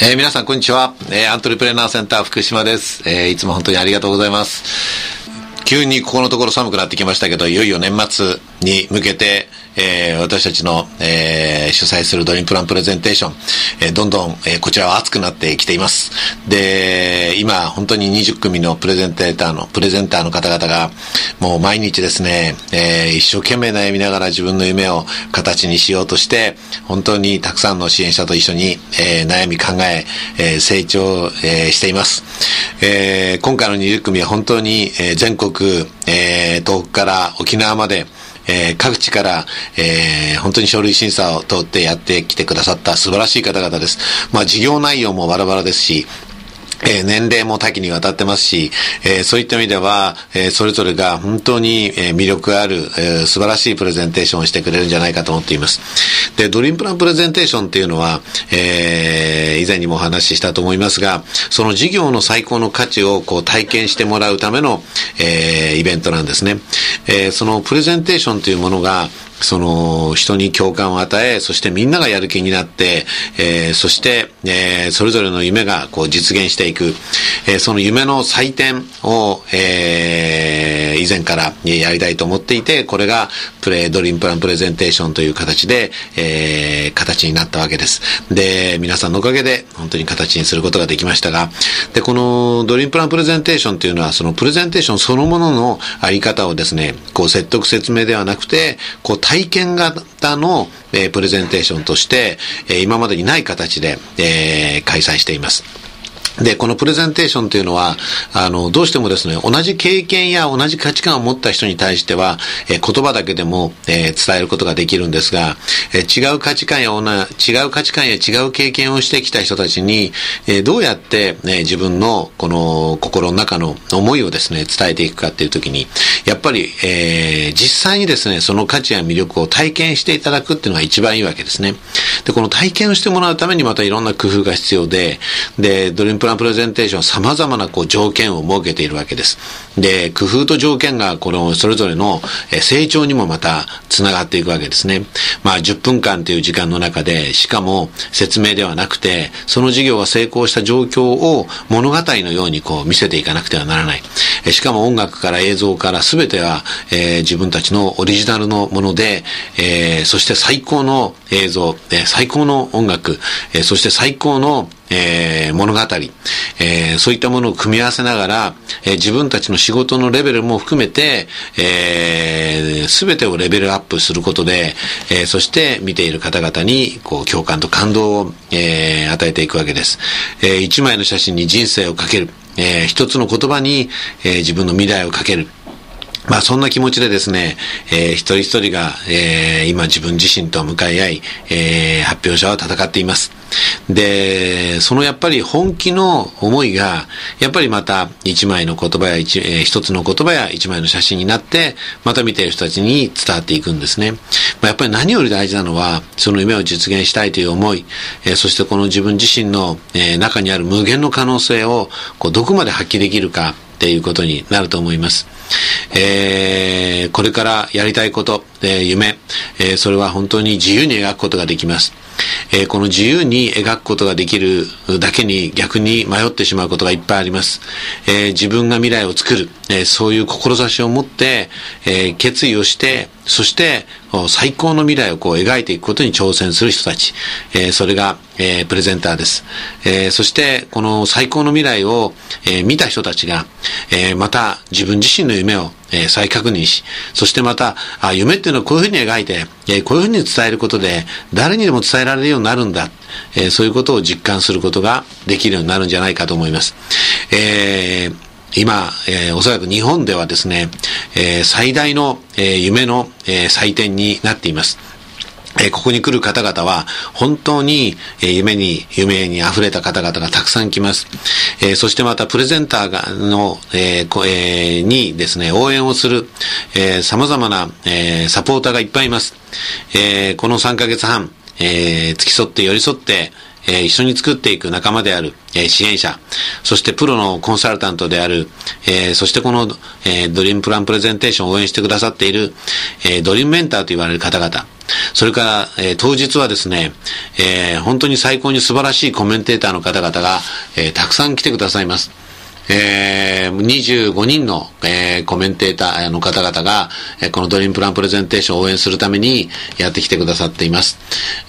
えー、皆さんこんにちは、えー、アントレプレナーセンター福島です、えー、いつも本当にありがとうございます。急にここのところ寒くなってきましたけどいよいよ年末に向けてえー、私たちの、えー、主催するドリームプランプレゼンテーション、えー、どんどん、え、こちらは熱くなってきています。で、今、本当に20組のプレゼンテーターの、プレゼンターの方々が、もう毎日ですね、え、一生懸命悩みながら自分の夢を形にしようとして、本当にたくさんの支援者と一緒に、え、悩み考え、え、成長、え、しています。え、今回の20組は本当に、え、全国、え、東北から沖縄まで、えー、各地から、えー、本当に書類審査を通ってやってきてくださった素晴らしい方々です。まあ、事業内容もバラバラですし、え、年齢も多岐にわたってますし、え、そういった意味では、え、それぞれが本当に、え魅力ある、え素晴らしいプレゼンテーションをしてくれるんじゃないかと思っています。で、ドリームプランプレゼンテーションっていうのは、え以前にもお話ししたと思いますが、その事業の最高の価値をこう体験してもらうための、えイベントなんですね。えそのプレゼンテーションというものが、その人に共感を与え、そしてみんながやる気になって、えー、そして、えー、それぞれの夢がこう実現していく、えー、その夢の祭典を、えー、以前からやりたいと思っていて、これがプレイドリームプランプレゼンテーションという形で、えー、形になったわけです。で、皆さんのおかげで本当に形にすることができましたが、で、このドリームプランプレゼンテーションというのは、そのプレゼンテーションそのもののあり方をですね、こう説得説明ではなくて、こう体験型の、えー、プレゼンテーションとして、えー、今までにない形で、えー、開催しています。で、このプレゼンテーションというのは、あの、どうしてもですね、同じ経験や同じ価値観を持った人に対しては、え、言葉だけでも、え、伝えることができるんですが、え、違う価値観や違う価値観や違う経験をしてきた人たちに、えどうやって、ね、自分のこの心の中の思いをですね、伝えていくかっていうときに、やっぱり、え実際にですね、その価値や魅力を体験していただくっていうのが一番いいわけですね。で、この体験をしてもらうためにまたいろんな工夫が必要で、で、ドリームプランプレゼンテーション様々なこう条件を設けているわけです。で、工夫と条件がこのそれぞれの成長にもまた繋がっていくわけですね。まあ10分間という時間の中で、しかも説明ではなくて、その事業が成功した状況を物語のようにこう見せていかなくてはならない。しかも音楽から映像から全ては、えー、自分たちのオリジナルのもので、えー、そして最高の映像、えー、最高の音楽、えー、そして最高のえー、物語、えー、そういったものを組み合わせながら、えー、自分たちの仕事のレベルも含めて、えー、全てをレベルアップすることで、え、そして見ている方々にこう共感と感動を、え、与えていくわけです。えー、一枚の写真に人生をかける。えー、一つの言葉に、えー、自分の未来をかける。まあそんな気持ちでですね、えー、一人一人が、えー、今自分自身と向かい合い、えー、発表者は戦っています。で、そのやっぱり本気の思いが、やっぱりまた一枚の言葉や一、えー、一つの言葉や一枚の写真になって、また見ている人たちに伝わっていくんですね。まあ、やっぱり何より大事なのは、その夢を実現したいという思い、えー、そしてこの自分自身の、えー、中にある無限の可能性を、こう、どこまで発揮できるかっていうことになると思います。えー、これからやりたいこと、えー、夢、えー、それは本当に自由に描くことができます。えー、この自由に描くことができるだけに逆に迷ってしまうことがいっぱいあります。えー、自分が未来を作る、えー、そういう志を持って、え決意をして、そして最高の未来をこう描いていくことに挑戦する人たち、えそれが、えプレゼンターです。えそしてこの最高の未来を、え見た人たちが、えまた自分自身の夢をえー、再確認し、そしてまた、あ、夢っていうのはこういうふうに描いて、えー、こういうふうに伝えることで、誰にでも伝えられるようになるんだ。えー、そういうことを実感することができるようになるんじゃないかと思います。えー、今、えー、おそらく日本ではですね、えー、最大の、えー、夢の、えー、祭典になっています。えここに来る方々は、本当に、え夢に、夢に溢れた方々がたくさん来ます。えそしてまた、プレゼンターがの、えーえ、にですね、応援をする、えー、様々な、え、サポーターがいっぱいいます。え、この3ヶ月半、え、付き添って寄り添って、え、一緒に作っていく仲間である、え、支援者、そしてプロのコンサルタントである、え、そしてこの、え、ドリームプランプレゼンテーションを応援してくださっている、え、ドリームメンターと言われる方々、それから、え、当日はですね、え、本当に最高に素晴らしいコメンテーターの方々が、え、たくさん来てくださいます。えー、25人の、えー、コメンテーターの方々が、え、このドリームプランプレゼンテーションを応援するためにやってきてくださっています。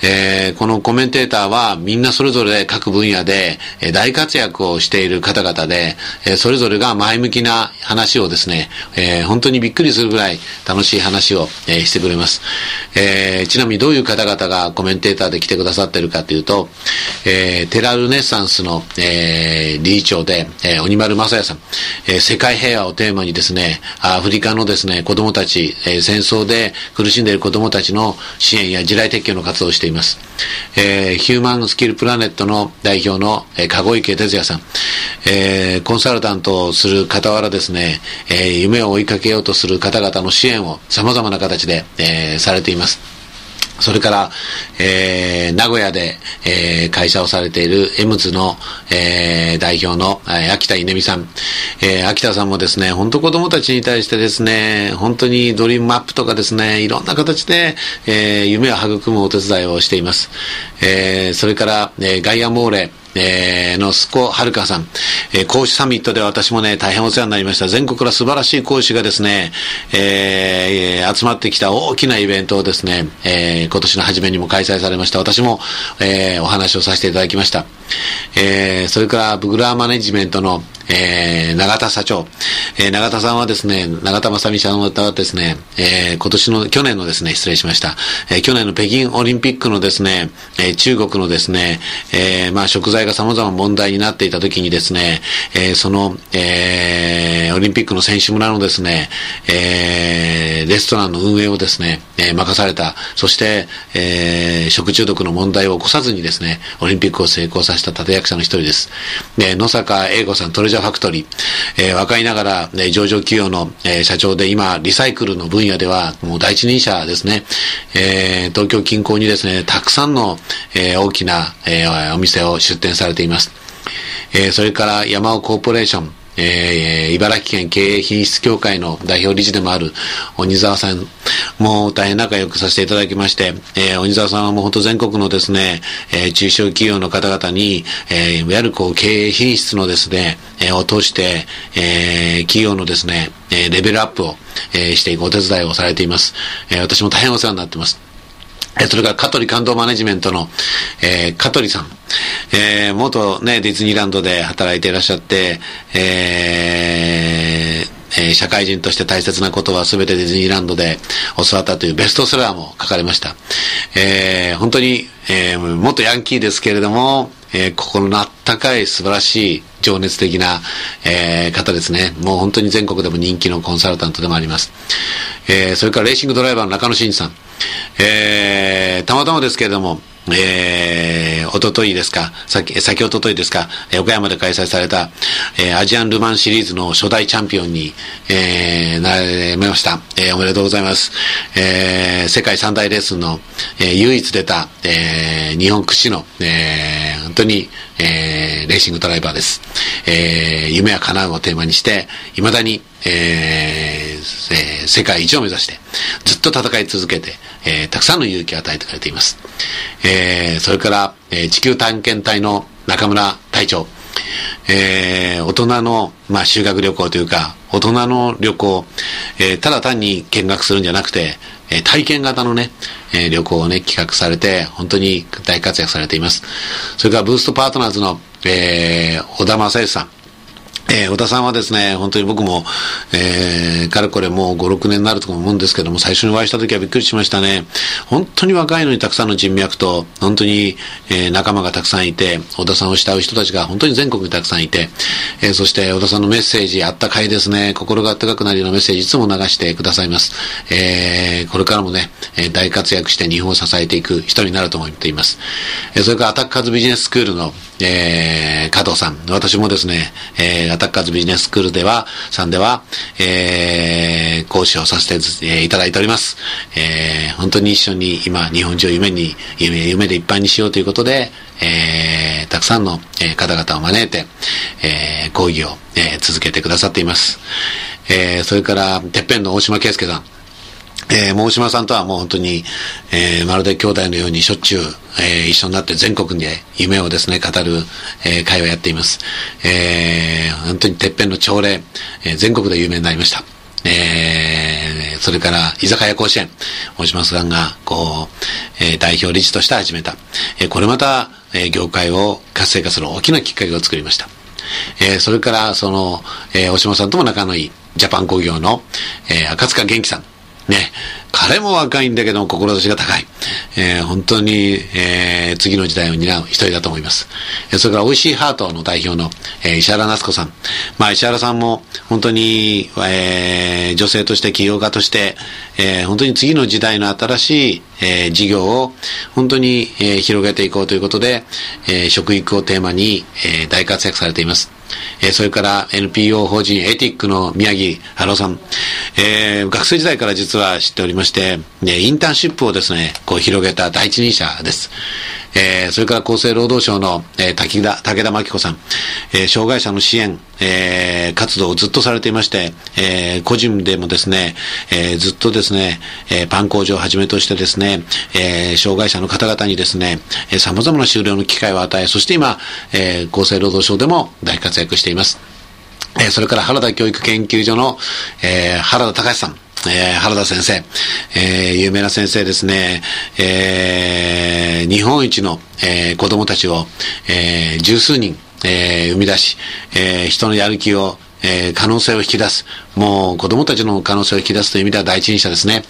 えー、このコメンテーターはみんなそれぞれ各分野で、え、大活躍をしている方々で、え、それぞれが前向きな話をですね、えー、本当にびっくりするぐらい楽しい話を、え、してくれます。えー、ちなみにどういう方々がコメンテーターで来てくださっているかというと、えー、テラルネッサンスの、えー、理事長で、えー、鬼丸丸正也さん、えー、世界平和をテーマにですね、アフリカのですね、子供たち、えー、戦争で苦しんでいる子供たちの支援や地雷撤去の活動をしています。えー、ヒューマンスキルプラネットの代表の、えー、籠池哲也さん、えー、コンサルタントをする傍らですね、えー、夢を追いかけようとする方々の支援を様々な形で、えー、されています。それから、えー、名古屋で、えー、会社をされているエムズの、えー、代表の、えー、秋田稲美さん。えー、秋田さんもですね、本当子供たちに対してですね、本当にドリームマップとかですね、いろんな形で、えー、夢を育むお手伝いをしています。えー、それから、えー、ガイアモーレ、えー、のすこはるかさん、えー、講師サミットで私もね、大変お世話になりました。全国から素晴らしい講師がですね、えー、集まってきた大きなイベントをですね、えー、今年の初めにも開催されました。私も、えー、お話をさせていただきました。えー、それから、ブグラーマネジメントの、えー、永田社長。えー、永田さんはですね、永田正美さんはですね、えー、今年の、去年のですね、失礼しました。えー、去年の北京オリンピックのですね、えー、中国のですね、えー、まあ食材が様々問題になっていた時にですね、えー、その、えー、オリンピックの選手村のですね、えー、レストランの運営をですね、えー、任された。そして、えー、食中毒の問題を起こさずにですね、オリンピックを成功させた立役者の一人です。で、野坂英子さん、トレジャファクトリー、えー、若いながら、ね、上場企業の、えー、社長で今、リサイクルの分野では、もう第一人者ですね、えー、東京近郊にですね、たくさんの、えー、大きな、えー、お店を出店されています。えー、それから山尾コーポレーション、えー、茨城県経営品質協会の代表理事でもある鬼沢さんも大変仲良くさせていただきまして、えー、鬼沢さんはもう本当全国のですね、えー、中小企業の方々に、えー、いわゆるこう経営品質のですね、えー、を通して、えー、企業のですね、えー、レベルアップを、えー、していくお手伝いをされています。えー、私も大変お世話になっています。それから香取感動マネジメントの、えー、香取さん。えー、元ね、ディズニーランドで働いていらっしゃって、えー、えー、社会人として大切なことは全てディズニーランドで教わったというベストセラーも書かれました。えー、本当に、えー、元ヤンキーですけれども、えー、心のあったかい素晴らしい情熱的な、えー、方ですね。もう本当に全国でも人気のコンサルタントでもあります。えー、それからレーシングドライバーの中野真二さん。えー、たまたまですけれども、えー、おとといですか、先、先おとといですか、岡山で開催された、えー、アジアンルマンシリーズの初代チャンピオンに、えー、なれました。えー、おめでとうございます。えー、世界三大レースの、えー、唯一出た、えー、日本屈指の、えー、本当に、えー、レーシングドライバーです。えー、夢は叶うをテーマにして、未だに、えーえー、世界一を目指して、ずっと戦い続けて、えー、たくさんの勇気を与えてくれています。えー、それから、えー、地球探検隊の中村隊長、えー、大人の、まあ、修学旅行というか、大人の旅行、えー、ただ単に見学するんじゃなくて、え、体験型のね、え、旅行をね、企画されて、本当に大活躍されています。それから、ブーストパートナーズの、えー、小田正義さん、えー、小田さんはですね、本当に僕も、えー、かれこれもう5、6年になると思うんですけども、最初にお会いした時はびっくりしましたね。本当に若いのにたくさんの人脈と、本当に、えー、仲間がたくさんいて、小田さんを慕う人たちが本当に全国にたくさんいて、えー、そして小田さんのメッセージ、あったかいですね、心があったかくなるようなメッセージいつも流してくださいます。えー、これからもね、え大活躍して日本を支えていく人になると思っています。え、それからアタッカーズビジネススクールの、えー、加藤さん。私もですね、えー、タッカーズビジネススクールでは、さんでは、えー、講師をさせて、いただいております。えー、本当に一緒に今、日本中を夢に、夢、夢でいっぱいにしようということで、えー、たくさんの、方々を招いて、えー、講義を、えー、続けてくださっています。えー、それから、てっぺんの大島圭介さん。えー、大島さんとはもう本当に、えー、まるで兄弟のようにしょっちゅう、えー、一緒になって全国で夢をですね、語る、えー、会をやっています。えー、本当にてっぺんの朝礼、えー、全国で有名になりました。えー、それから、居酒屋甲子園、大島さんが、こう、えー、代表理事として始めた。えー、これまた、えー、業界を活性化する大きなきっかけを作りました。えー、それから、その、えー、大島さんとも仲のいい、ジャパン工業の、えー、赤塚元気さん。ね、彼も若いんだけど、志が高い。えー、本当に、えー、次の時代を担う一人だと思います。え、それから、美味しいハートの代表の、えー、石原夏子さん。まあ、石原さんも、本当に、えー、女性として、起業家として、えー、本当に次の時代の新しい、えー、事業を、本当に、えー、広げていこうということで、えー、食育をテーマに、えー、大活躍されています。えそれから NPO 法人エティックの宮城春夫さん、えー、学生時代から実は知っておりまして、ね、インターンシップをですね、こう広げた第一人者です。えー、それから厚生労働省の、えー、武田、武田真紀子さん、えー、障害者の支援、えー、活動をずっとされていまして、えー、個人でもですね、えー、ずっとですね、えー、パン工場をはじめとしてですね、えー、障害者の方々にですね、えー、様々な終了の機会を与え、そして今、えー、厚生労働省でも大活躍しています。えー、それから原田教育研究所の、えー、原田隆さん、えー、原田先生、えー、有名な先生ですね、えー、日本一の、えー、子供たちを、えー、十数人、えー、生み出し、えー、人のやる気を、えー、可能性を引き出す。もう子供たちの可能性を引き出すという意味では第一人者ですね。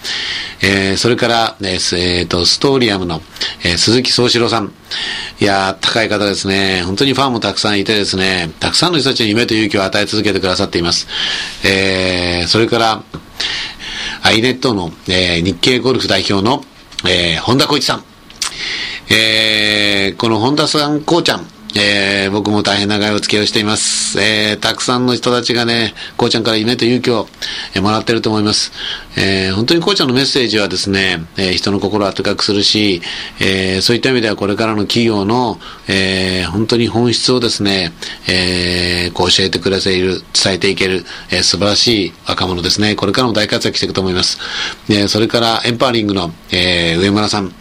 えー、それから、えー、えー、と、ストーリアムの、えー、鈴木宗志郎さん。いや高い方ですね。本当にファンもたくさんいてですね、たくさんの人たちに夢と勇気を与え続けてくださっています。えー、それから、アイネットの、えー、日経ゴルフ代表の、えー、本田光一さん。えー、この本田さん、こうちゃん。えー、僕も大変長いお付き合いをしています。えー、たくさんの人たちがね、こうちゃんから夢と勇気を、えー、もらってると思います。えー、本当にこうちゃんのメッセージはですね、えー、人の心を温かくするし、えー、そういった意味ではこれからの企業の、えー、本当に本質をですね、えー、こう教えてくれている、伝えていける、えー、素晴らしい若者ですね。これからも大活躍していくと思います。えー、それからエンパワリングの、えー、上村さん。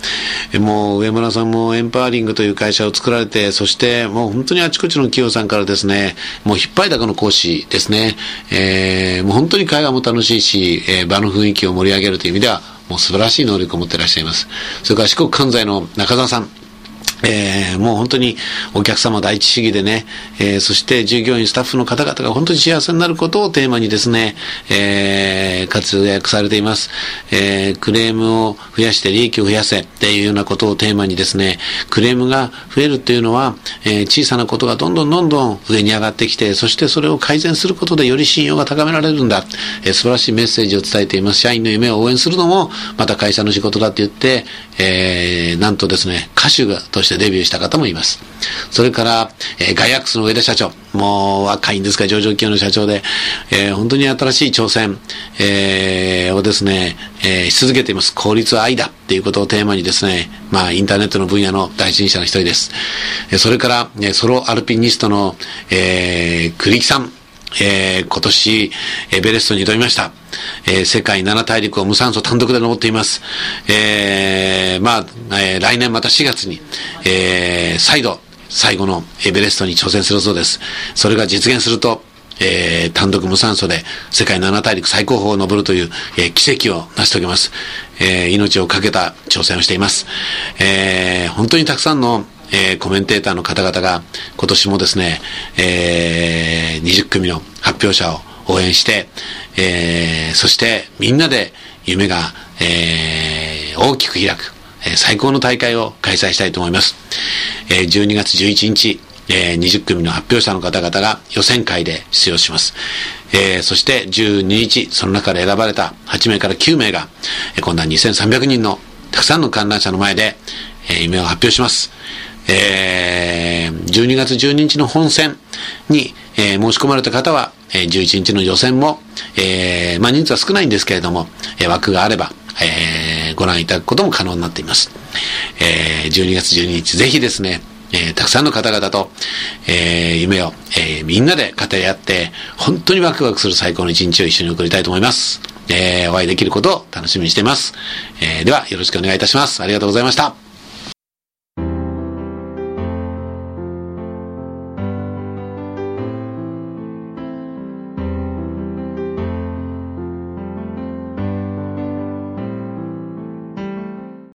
もう上村さんもエンパワリングという会社を作られて、そしてもう本当にあちこちの企業さんからですね、もう引っ張りだこの講師ですね、えー、もう本当に会話も楽しいし、えー、場の雰囲気を盛り上げるという意味では、もう素晴らしい能力を持っていらっしゃいます。それから四国関西の中澤さん。えー、もう本当にお客様第一主義でね、えー、そして従業員、スタッフの方々が本当に幸せになることをテーマにですね、えー、活躍されています。えー、クレームを増やして利益を増やせっていうようなことをテーマにですね、クレームが増えるっていうのは、えー、小さなことがどんどんどんどん上に上がってきて、そしてそれを改善することでより信用が高められるんだ。えー、素晴らしいメッセージを伝えています。社員の夢を応援するのも、また会社の仕事だって言って、えー、なんとですね、歌手がとしてデビューした方もいます。それから、えー、ガイアックスの上田社長。もう若いんですが、上場企業の社長で、えー、本当に新しい挑戦、えー、をですね、えー、し続けています。効率は愛だっていうことをテーマにですね、まあ、インターネットの分野の第一人者の一人です。え、それから、え、ソロアルピニストの、えー、栗木さん。えー、今年、エベレストに挑みました。えー、世界七大陸を無酸素単独で登っています。えー、まあ、えー、来年また4月に、えー、再度、最後のエベレストに挑戦するそうです。それが実現すると、えー、単独無酸素で世界七大陸最高峰を登るという、えー、奇跡を成し遂げます。えー、命を懸けた挑戦をしています。えー、本当にたくさんのえー、コメンテーターの方々が今年もですね、えー、20組の発表者を応援して、えー、そしてみんなで夢が、えー、大きく開く、えー、最高の大会を開催したいと思います。えー、12月11日、えー、20組の発表者の方々が予選会で出場します。えー、そして12日、その中で選ばれた8名から9名が、えー、今度は2300人のたくさんの観覧者の前で、えー、夢を発表します。えー、12月12日の本戦に、えー、申し込まれた方は、えー、11日の予選も、えー、まあ人数は少ないんですけれども、えー、枠があれば、えー、ご覧いただくことも可能になっています。えー、12月12日、ぜひですね、えー、たくさんの方々と、えー、夢を、えー、みんなで語り合って、本当にワクワクする最高の一日を一緒に送りたいと思います。えー、お会いできることを楽しみにしています。えー、では、よろしくお願いいたします。ありがとうございました。